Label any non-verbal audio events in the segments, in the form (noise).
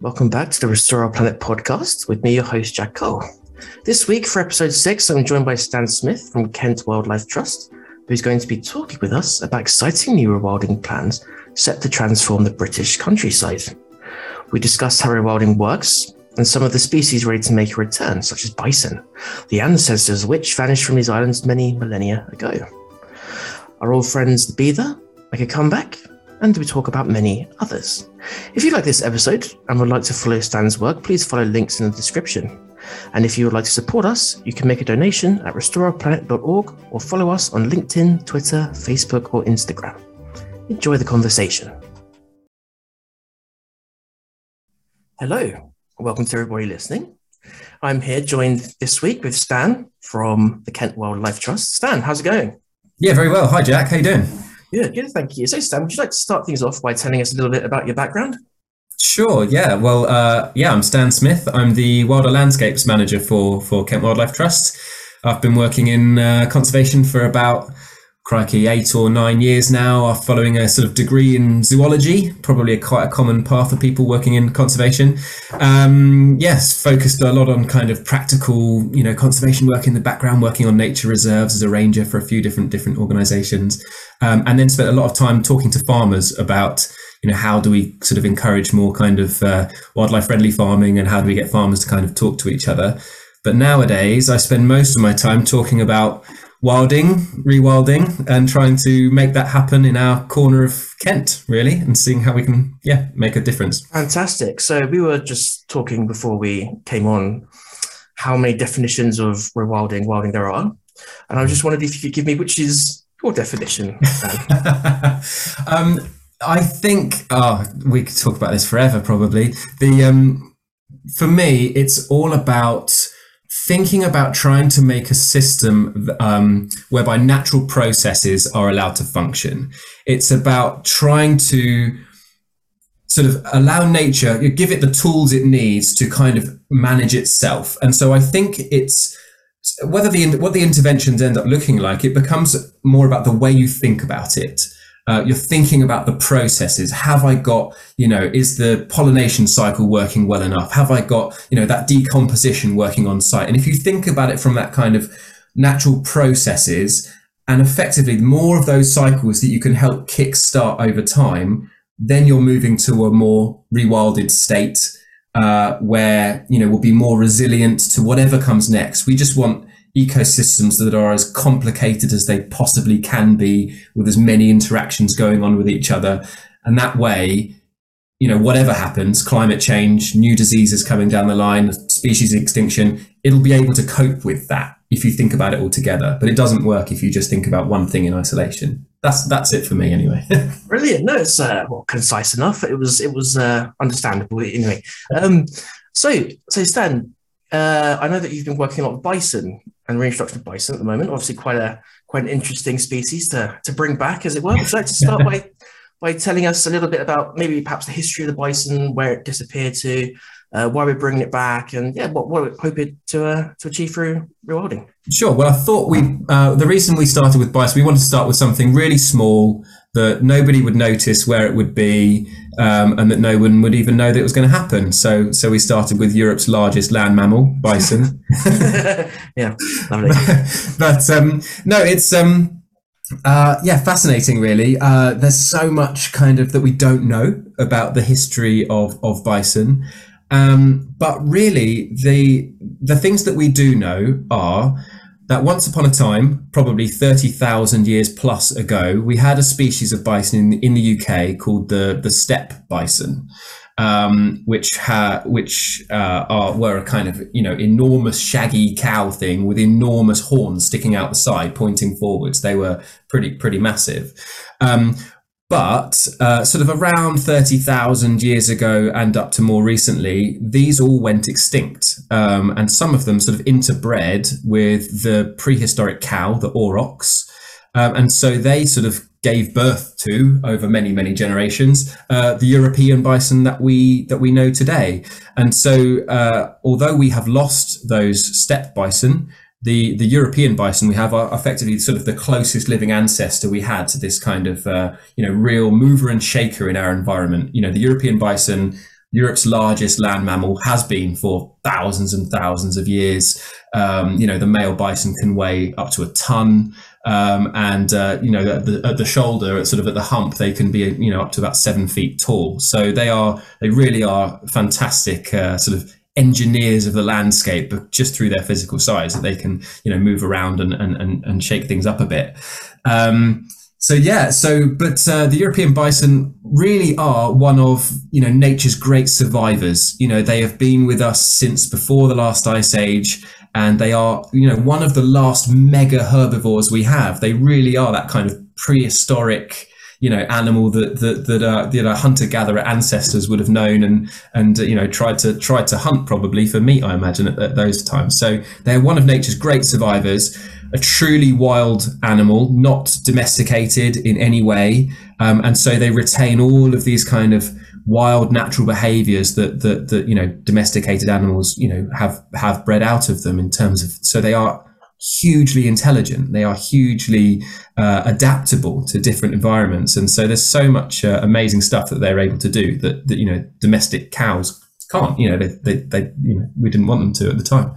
Welcome back to the Restore Our Planet podcast with me, your host, Jack Cole. This week, for episode six, I'm joined by Stan Smith from Kent Wildlife Trust, who's going to be talking with us about exciting new rewilding plans set to transform the British countryside. We discuss how rewilding works and some of the species ready to make a return, such as bison, the ancestors of which vanished from these islands many millennia ago. Our old friends, the beaver, make a comeback, and we talk about many others. If you like this episode and would like to follow Stan's work, please follow links in the description. And if you would like to support us, you can make a donation at restoreourplanet.org or follow us on LinkedIn, Twitter, Facebook, or Instagram. Enjoy the conversation. Hello, welcome to everybody listening. I'm here joined this week with Stan from the Kent Wildlife Trust. Stan, how's it going? Yeah, very well. Hi, Jack. How you doing? Good, good. Thank you. So, Stan, would you like to start things off by telling us a little bit about your background? Sure. Yeah. Well, uh, yeah, I'm Stan Smith. I'm the Wilder Landscapes Manager for for Kent Wildlife Trust. I've been working in uh, conservation for about crikey, eight or nine years now, are following a sort of degree in zoology, probably a quite a common path for people working in conservation. Um, yes, focused a lot on kind of practical, you know, conservation work in the background, working on nature reserves as a ranger for a few different different organisations, um, and then spent a lot of time talking to farmers about. You know, how do we sort of encourage more kind of uh, wildlife friendly farming and how do we get farmers to kind of talk to each other? But nowadays, I spend most of my time talking about wilding, rewilding, and trying to make that happen in our corner of Kent, really, and seeing how we can, yeah, make a difference. Fantastic. So we were just talking before we came on how many definitions of rewilding, wilding there are, and I just wondered if you could give me which is your definition. (laughs) um, I think oh, we could talk about this forever, probably. The um, for me, it's all about thinking about trying to make a system um, whereby natural processes are allowed to function. It's about trying to sort of allow nature, give it the tools it needs to kind of manage itself. And so I think it's whether the what the interventions end up looking like, it becomes more about the way you think about it. Uh, you're thinking about the processes. Have I got, you know, is the pollination cycle working well enough? Have I got, you know, that decomposition working on site? And if you think about it from that kind of natural processes and effectively more of those cycles that you can help kickstart over time, then you're moving to a more rewilded state uh, where, you know, we'll be more resilient to whatever comes next. We just want ecosystems that are as complicated as they possibly can be with as many interactions going on with each other. And that way, you know, whatever happens, climate change, new diseases coming down the line, species extinction, it'll be able to cope with that if you think about it all together. But it doesn't work if you just think about one thing in isolation. That's that's it for me anyway. (laughs) Brilliant. No, it's uh, well concise enough. It was it was uh, understandable anyway. Um, so so Stan, uh, I know that you've been working a lot with bison and reintroduction of bison at the moment. Obviously, quite a quite an interesting species to to bring back, as it were. Would you like to start by (laughs) by telling us a little bit about maybe perhaps the history of the bison, where it disappeared to, uh, why we're bringing it back, and yeah, what, what we're hoping to uh, to achieve through rewilding? Sure. Well, I thought we uh, the reason we started with bison, we wanted to start with something really small that nobody would notice where it would be, um, and that no one would even know that it was going to happen. So, so we started with Europe's largest land mammal, bison. (laughs) (laughs) yeah, lovely. (laughs) but um, no, it's um, uh, yeah, fascinating. Really, uh, there's so much kind of that we don't know about the history of of bison. Um, but really, the the things that we do know are that once upon a time, probably 30,000 years plus ago, we had a species of bison in, in the UK called the, the steppe bison, um, which ha- which uh, are, were a kind of you know enormous shaggy cow thing with enormous horns sticking out the side, pointing forwards. They were pretty pretty massive. Um, but uh, sort of around 30,000 years ago and up to more recently, these all went extinct. Um, and some of them sort of interbred with the prehistoric cow, the aurochs. Um, and so they sort of gave birth to over many many generations uh, the European bison that we that we know today. And so uh, although we have lost those steppe bison, the the European bison we have are effectively sort of the closest living ancestor we had to this kind of uh, you know real mover and shaker in our environment. You know, the European bison Europe's largest land mammal has been for thousands and thousands of years. Um, you know, the male bison can weigh up to a ton. Um, and uh, you know at the, at the, shoulder, at sort of at the hump, they can be you know up to about seven feet tall. So they are they really are fantastic uh, sort of engineers of the landscape, but just through their physical size, that they can you know move around and and, and, and shake things up a bit. Um, so yeah, so but uh, the European bison really are one of you know nature's great survivors. You know they have been with us since before the last ice age, and they are you know one of the last mega herbivores we have. They really are that kind of prehistoric you know animal that that that uh, you know hunter gatherer ancestors would have known and and uh, you know tried to tried to hunt probably for meat. I imagine at, at those times. So they're one of nature's great survivors a truly wild animal, not domesticated in any way, um, and so they retain all of these kind of wild natural behaviors that, that that you know domesticated animals you know have have bred out of them in terms of so they are hugely intelligent they are hugely uh, adaptable to different environments and so there's so much uh, amazing stuff that they're able to do that, that you know domestic cows can't. You know, they, they, they, you know, we didn't want them to at the time.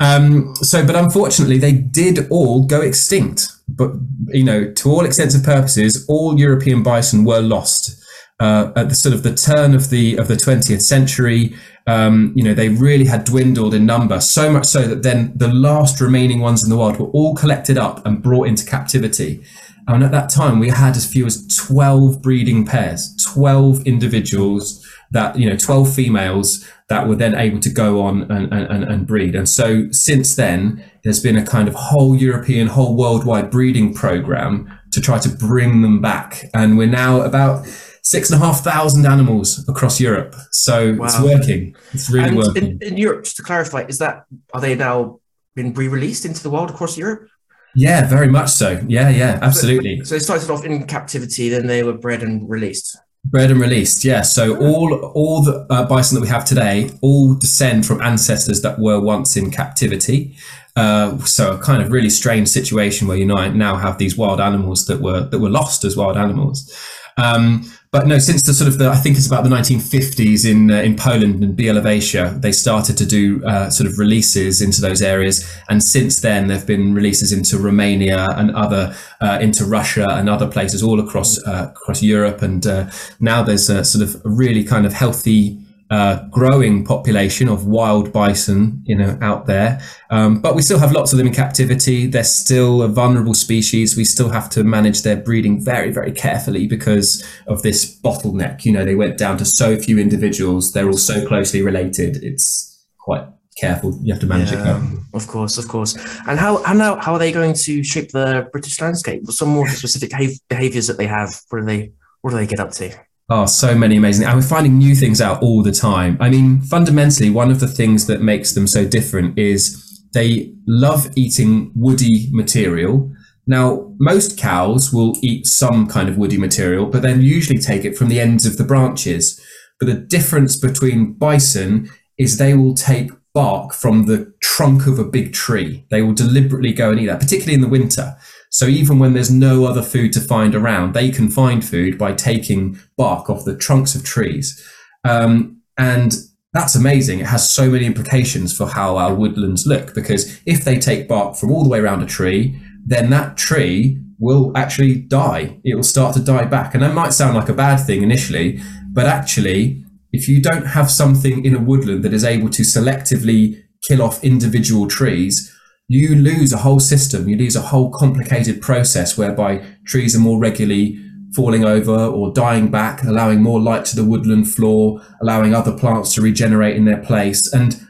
Um, so, but unfortunately, they did all go extinct. But you know, to all extents and purposes, all European bison were lost. Uh, at the sort of the turn of the of the 20th century, um, you know, they really had dwindled in number, so much so that then the last remaining ones in the world were all collected up and brought into captivity. And at that time, we had as few as 12 breeding pairs, 12 individuals that you know 12 females that were then able to go on and, and, and breed and so since then there's been a kind of whole european whole worldwide breeding program to try to bring them back and we're now about six and a half thousand animals across europe so wow. it's working it's really and working in, in europe just to clarify is that are they now been re-released into the world across europe yeah, very much so. Yeah, yeah, absolutely. So, so, they started off in captivity, then they were bred and released. Bred and released, yeah. So all all the uh, bison that we have today all descend from ancestors that were once in captivity. Uh, so a kind of really strange situation where you now have these wild animals that were that were lost as wild animals. Um, but no, since the sort of the, I think it's about the 1950s in uh, in Poland and Bielorussia, they started to do uh, sort of releases into those areas, and since then there've been releases into Romania and other uh, into Russia and other places all across uh, across Europe, and uh, now there's a sort of really kind of healthy uh, growing population of wild bison, you know, out there. Um, but we still have lots of them in captivity. They're still a vulnerable species. We still have to manage their breeding very, very carefully because of this bottleneck. You know, they went down to so few individuals. They're all so closely related. It's quite careful. You have to manage yeah, it. Of course, of course. And how how how are they going to shape the British landscape? Some more specific behaviors that they have. What do they what do they get up to? Oh, so many amazing. And we're finding new things out all the time. I mean, fundamentally, one of the things that makes them so different is they love eating woody material. Now, most cows will eat some kind of woody material, but then usually take it from the ends of the branches. But the difference between bison is they will take bark from the trunk of a big tree. They will deliberately go and eat that, particularly in the winter. So even when there's no other food to find around, they can find food by taking bark off the trunks of trees. Um, and that's amazing. It has so many implications for how our woodlands look because if they take bark from all the way around a tree, then that tree will actually die. It will start to die back. And that might sound like a bad thing initially, but actually, if you don't have something in a woodland that is able to selectively kill off individual trees, you lose a whole system. You lose a whole complicated process whereby trees are more regularly falling over or dying back, allowing more light to the woodland floor, allowing other plants to regenerate in their place. And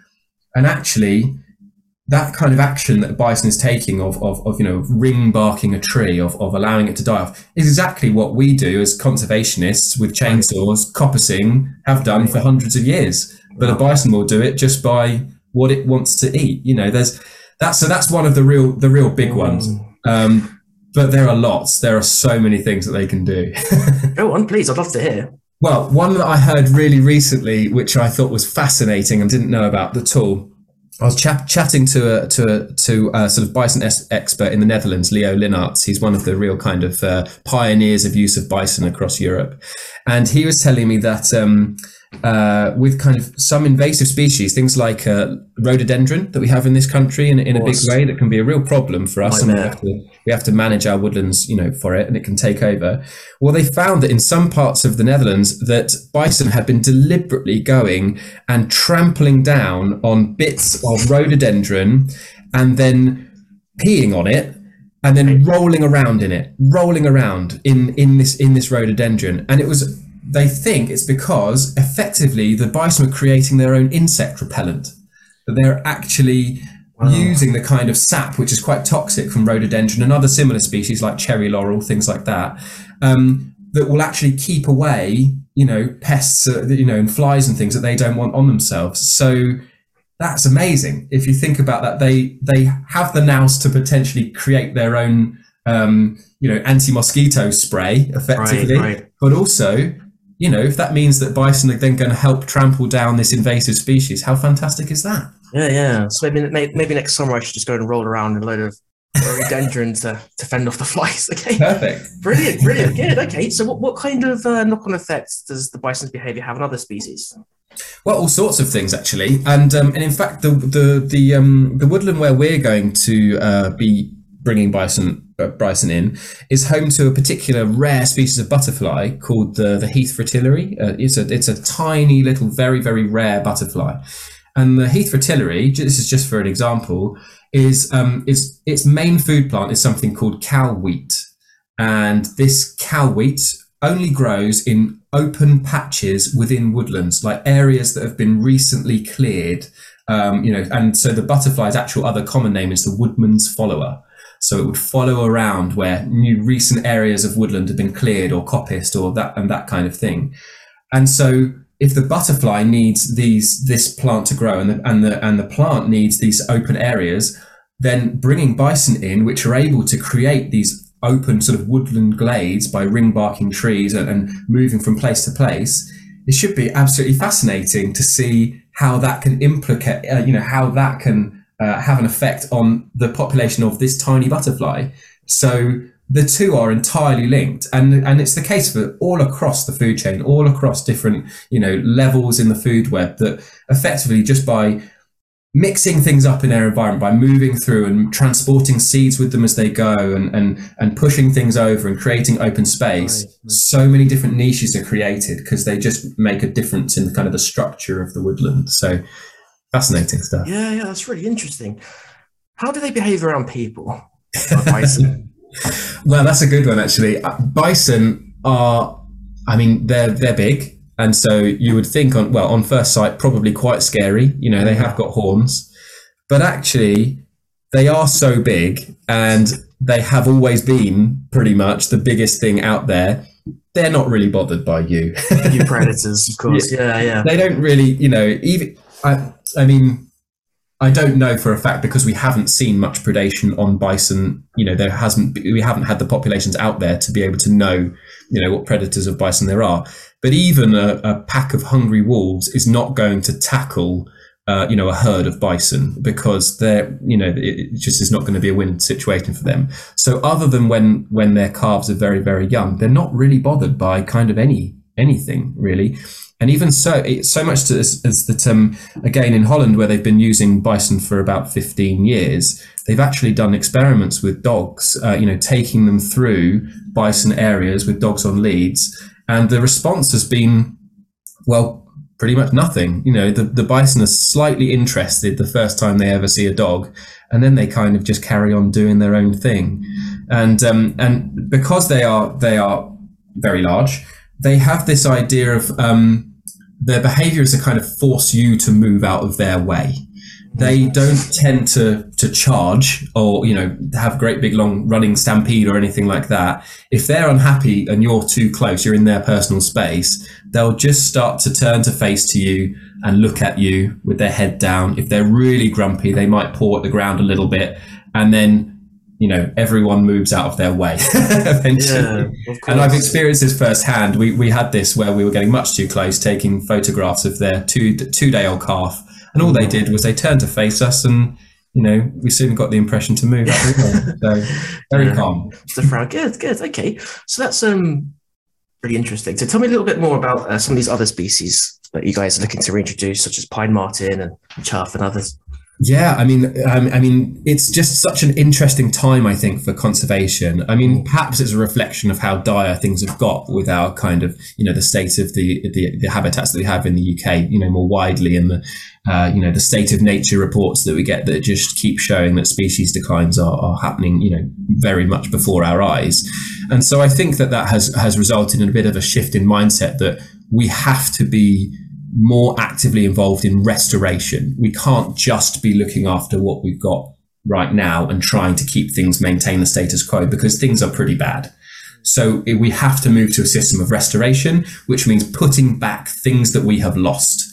and actually, that kind of action that the bison is taking of, of, of you know ring barking a tree of, of allowing it to die off is exactly what we do as conservationists with chainsaws coppicing have done for hundreds of years but a bison will do it just by what it wants to eat you know there's that's so that's one of the real the real big ones. Um, but there are lots. There are so many things that they can do. (laughs) Go on, please. I'd love to hear. Well, one that I heard really recently, which I thought was fascinating and didn't know about at all. I was ch- chatting to a, to a, to a sort of bison es- expert in the Netherlands, Leo Linnartz. He's one of the real kind of uh, pioneers of use of bison across Europe, and he was telling me that um, uh, with kind of some invasive species, things like uh, rhododendron that we have in this country in, in a big way that can be a real problem for us. And we have, to, we have to manage our woodlands, you know, for it and it can take over. Well, they found that in some parts of the Netherlands that bison had been deliberately going and trampling down on bits of rhododendron and then peeing on it and then rolling around in it, rolling around in, in this in this rhododendron. And it was they think it's because effectively the bison are creating their own insect repellent. That they're actually wow. using the kind of sap which is quite toxic from rhododendron and other similar species like cherry laurel, things like that, um, that will actually keep away, you know, pests, uh, you know, and flies and things that they don't want on themselves. So that's amazing. If you think about that, they they have the nous to potentially create their own, um, you know, anti-mosquito spray effectively, right, right. but also you know, if that means that bison are then going to help trample down this invasive species, how fantastic is that? Yeah, yeah. So maybe maybe next summer I should just go and roll around in a load of rhododendron to, to fend off the (laughs) flies. Okay, perfect, brilliant, brilliant, good. Okay, so what, what kind of uh, knock-on effects does the bison's behaviour have on other species? Well, all sorts of things actually, and um, and in fact, the the the um, the woodland where we're going to uh, be bringing bison uh, bison in is home to a particular rare species of butterfly called the the heath fritillary. Uh, it's a it's a tiny little very very rare butterfly, and the heath fritillary. This is just for an example. Is um is its main food plant is something called cow wheat, and this cow wheat only grows in open patches within woodlands, like areas that have been recently cleared. Um, you know, and so the butterfly's actual other common name is the woodman's follower. So it would follow around where new recent areas of woodland have been cleared or coppiced or that and that kind of thing. And so if the butterfly needs these this plant to grow and the, and the and the plant needs these open areas, then bringing bison in, which are able to create these open sort of woodland glades by ring barking trees and, and moving from place to place, it should be absolutely fascinating to see how that can implicate, uh, you know, how that can uh, have an effect on the population of this tiny butterfly. So the two are entirely linked, and and it's the case for all across the food chain, all across different you know levels in the food web. That effectively just by mixing things up in their environment by moving through and transporting seeds with them as they go and and and pushing things over and creating open space right, right. so many different niches are created because they just make a difference in the kind of the structure of the woodland so Fascinating stuff. Yeah, yeah, that's really interesting. How do they behave around people? bison. (laughs) well, that's a good one actually. Uh, bison are, I mean, they're they're big, and so you would think on well on first sight probably quite scary. You know, they have got horns, but actually they are so big and they have always been pretty much the biggest thing out there they're not really bothered by you. you (laughs) predators, of course. Yeah, yeah. They don't really, you know, even I, I mean, I don't know for a fact because we haven't seen much predation on bison. You know, there hasn't we haven't had the populations out there to be able to know, you know, what predators of bison there are. But even a, a pack of hungry wolves is not going to tackle, uh, you know, a herd of bison because they're, you know, it just is not going to be a win situation for them. So other than when when their calves are very very young, they're not really bothered by kind of any anything really. And even so, so much to, this as that, um, again, in Holland, where they've been using bison for about 15 years, they've actually done experiments with dogs, uh, you know, taking them through bison areas with dogs on leads. And the response has been, well, pretty much nothing. You know, the, the bison are slightly interested the first time they ever see a dog, and then they kind of just carry on doing their own thing. And, um, and because they are, they are very large, they have this idea of, um, their behavior is to kind of force you to move out of their way. They don't tend to to charge or you know have great big long running stampede or anything like that. If they're unhappy and you're too close, you're in their personal space, they'll just start to turn to face to you and look at you with their head down. If they're really grumpy, they might paw at the ground a little bit and then you know everyone moves out of their way (laughs) eventually. Yeah, and I've experienced this firsthand. We we had this where we were getting much too close, taking photographs of their two two day old calf, and all they did was they turned to face us, and you know we soon got the impression to move. so very yeah. calm. Good, good, okay. So that's um pretty interesting. So tell me a little bit more about uh, some of these other species that you guys are looking to reintroduce, such as pine marten and chough and others? Yeah, I mean, um, I mean, it's just such an interesting time, I think, for conservation. I mean, perhaps it's a reflection of how dire things have got with our kind of, you know, the state of the the, the habitats that we have in the UK, you know, more widely, and the, uh, you know, the state of nature reports that we get that just keep showing that species declines are, are happening, you know, very much before our eyes. And so I think that that has has resulted in a bit of a shift in mindset that we have to be more actively involved in restoration. We can't just be looking after what we've got right now and trying to keep things maintain the status quo because things are pretty bad. So we have to move to a system of restoration, which means putting back things that we have lost.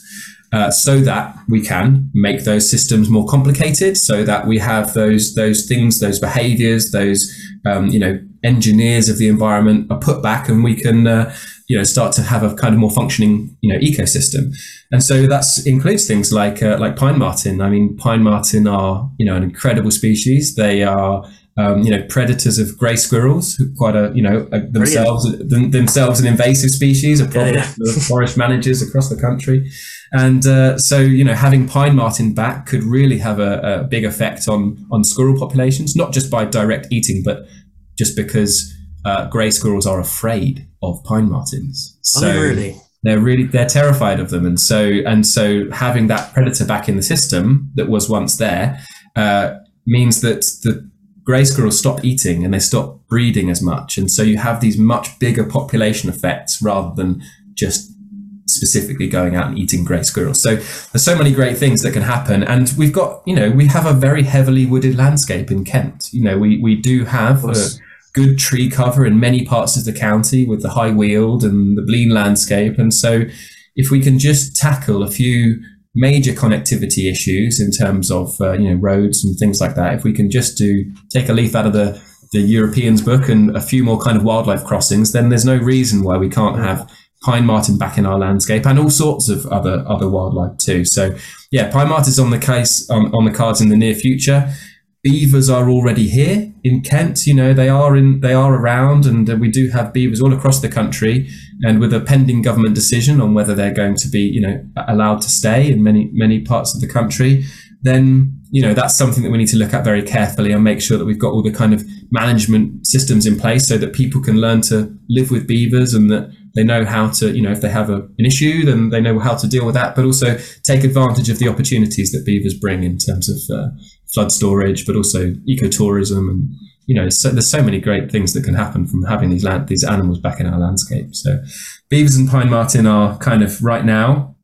Uh, so that we can make those systems more complicated, so that we have those those things, those behaviors, those um, you know engineers of the environment are put back, and we can uh, you know start to have a kind of more functioning you know ecosystem. And so that includes things like uh, like pine marten i mean pine marten are you know an incredible species. They are um, you know predators of grey squirrels quite a you know themselves them, themselves an invasive species a problem yeah, yeah. for forest managers across the country. And uh, so you know having pine marten back could really have a, a big effect on on squirrel populations not just by direct eating but just because uh, grey squirrels are afraid of pine martens. So oh, really? They're really they're terrified of them, and so and so having that predator back in the system that was once there uh, means that the grey squirrels stop eating and they stop breeding as much, and so you have these much bigger population effects rather than just specifically going out and eating grey squirrels. So there's so many great things that can happen, and we've got you know we have a very heavily wooded landscape in Kent. You know we we do have good tree cover in many parts of the county with the high weald and the Blean landscape. And so if we can just tackle a few major connectivity issues in terms of uh, you know roads and things like that, if we can just do take a leaf out of the the Europeans book and a few more kind of wildlife crossings, then there's no reason why we can't have pine marten back in our landscape and all sorts of other other wildlife too. So yeah, pine marten is on the case on, on the cards in the near future beavers are already here in Kent. You know, they are in, they are around, and uh, we do have beavers all across the country. And with a pending government decision on whether they're going to be, you know, allowed to stay in many many parts of the country, then you know that's something that we need to look at very carefully and make sure that we've got all the kind of management systems in place so that people can learn to live with beavers and that they know how to, you know, if they have a, an issue, then they know how to deal with that, but also take advantage of the opportunities that beavers bring in terms of uh, flood storage, but also ecotourism and you know, so, there's so many great things that can happen from having these land, these animals back in our landscape. So, beavers and pine marten are kind of right now,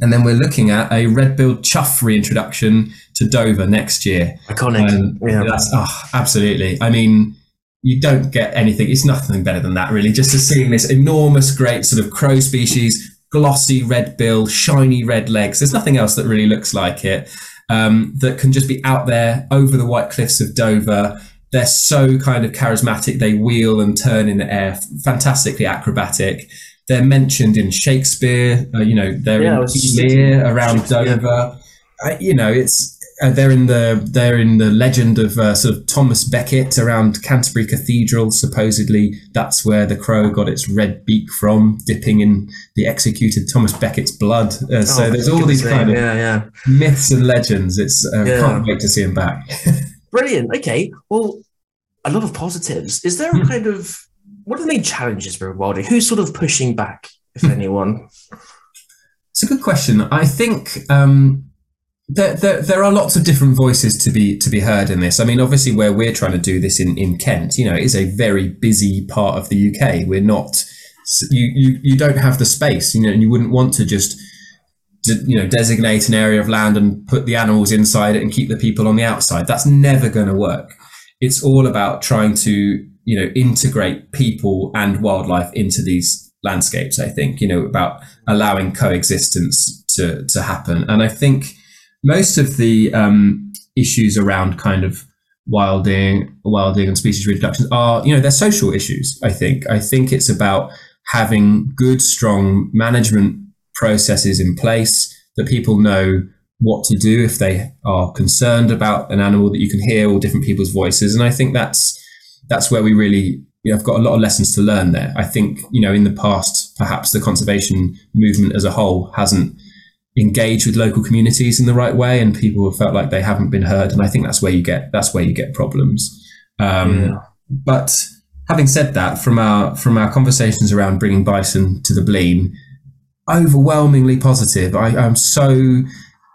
and then we're looking at a red-billed chough reintroduction to Dover next year. Iconic, and yeah. That's oh, absolutely. I mean, you don't get anything. It's nothing better than that, really. Just to seeing this enormous, great sort of crow species, glossy red bill, shiny red legs. There's nothing else that really looks like it um, that can just be out there over the white cliffs of Dover. They're so kind of charismatic. They wheel and turn in the air, fantastically acrobatic. They're mentioned in Shakespeare. Uh, you know, they're yeah, in Lear around Dover. Uh, you know, it's uh, they're in the they're in the legend of uh, sort of Thomas Becket around Canterbury Cathedral. Supposedly, that's where the crow got its red beak from, dipping in the executed Thomas Becket's blood. Uh, so oh, there's all these kind of yeah, yeah. myths and legends. It's uh, yeah. can't wait to see him back. (laughs) Brilliant. Okay, well, a lot of positives. Is there a hmm. kind of what are the main challenges for Rewilding? Who's sort of pushing back, if hmm. anyone? It's a good question. I think. Um, there, there, there are lots of different voices to be to be heard in this. I mean, obviously, where we're trying to do this in, in Kent, you know, is a very busy part of the UK. We're not you you you don't have the space, you know, and you wouldn't want to just you know designate an area of land and put the animals inside it and keep the people on the outside. That's never going to work. It's all about trying to you know integrate people and wildlife into these landscapes. I think you know about allowing coexistence to to happen, and I think most of the um, issues around kind of wilding, wilding and species reductions are, you know, they're social issues. I think. I think it's about having good, strong management processes in place that people know what to do if they are concerned about an animal that you can hear all different people's voices. And I think that's that's where we really you know, I've got a lot of lessons to learn there. I think, you know, in the past, perhaps the conservation movement as a whole hasn't engaged with local communities in the right way, and people have felt like they haven't been heard. And I think that's where you get that's where you get problems. Um, yeah. But having said that, from our from our conversations around bringing bison to the Blean, overwhelmingly positive. I, I'm so,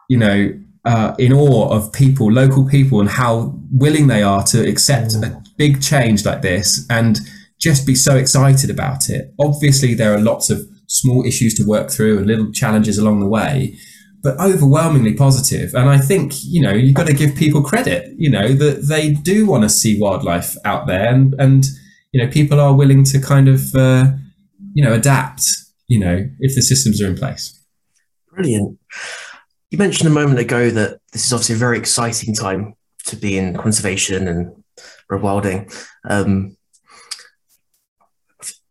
you know, uh, in awe of people, local people, and how willing they are to accept a big change like this and just be so excited about it. Obviously, there are lots of small issues to work through and little challenges along the way, but overwhelmingly positive. And I think, you know, you've got to give people credit, you know, that they do want to see wildlife out there and, and, you know, people are willing to kind of, uh, you know, adapt, you know, if the systems are in place. Brilliant. You mentioned a moment ago that this is obviously a very exciting time to be in conservation and rewilding. Um,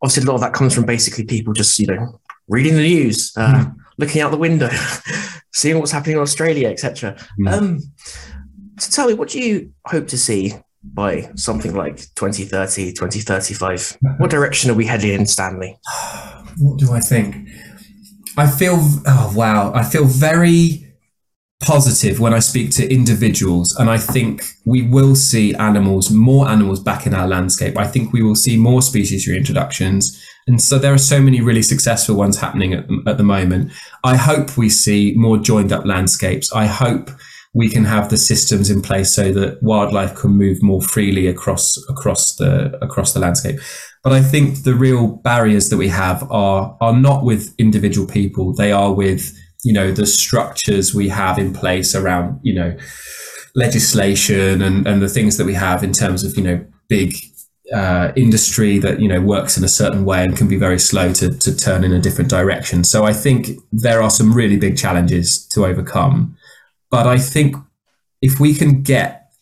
obviously, a lot of that comes from basically people just, you know, reading the news, uh, mm. looking out the window, (laughs) seeing what's happening in Australia, etc. Mm. Um, so tell me, what do you hope to see by something like 2030, 2035? what direction are we heading in, Stanley? (sighs) What do I think? I feel, oh, wow, I feel very positive when I speak to individuals, and I think we will see animals, more animals back in our landscape. I think we will see more species reintroductions. And so there are so many really successful ones happening at, at the moment. I hope we see more joined up landscapes. I hope we can have the systems in place so that wildlife can move more freely across across the across the landscape. But I think the real barriers that we have are are not with individual people. They are with you know the structures we have in place around you know legislation and and the things that we have in terms of you know big uh, industry that you know works in a certain way and can be very slow to to turn in a different direction. So I think there are some really big challenges to overcome, but I think if we can get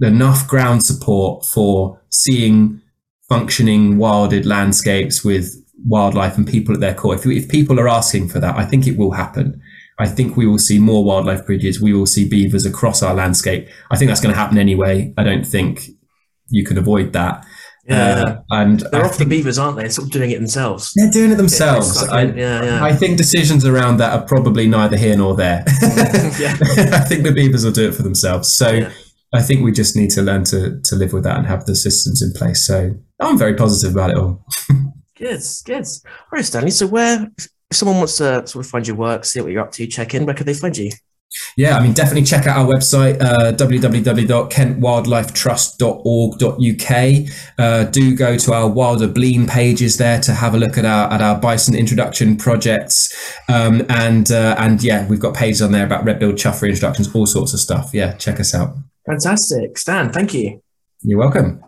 enough ground support for seeing functioning wilded landscapes with wildlife and people at their core, if, if people are asking for that, I think it will happen. I think we will see more wildlife bridges. We will see beavers across our landscape. I think that's going to happen anyway. I don't think you can avoid that. Yeah, uh, and they're I off the beavers, aren't they? Sort of doing it themselves. They're doing it themselves. I, yeah, yeah. I think decisions around that are probably neither here nor there. (laughs) (laughs) I think the beavers will do it for themselves. So yeah. I think we just need to learn to to live with that and have the systems in place. So I'm very positive about it all. (laughs) good, good. All right, Stanley. So where if someone wants to sort of find your work, see what you're up to, check in, where could they find you? Yeah, I mean, definitely check out our website, uh, www.kentwildlifetrust.org.uk. Uh, do go to our Wilder Blean pages there to have a look at our at our bison introduction projects, um, and uh, and yeah, we've got pages on there about red-billed chough introductions, all sorts of stuff. Yeah, check us out. Fantastic, Stan. Thank you. You're welcome.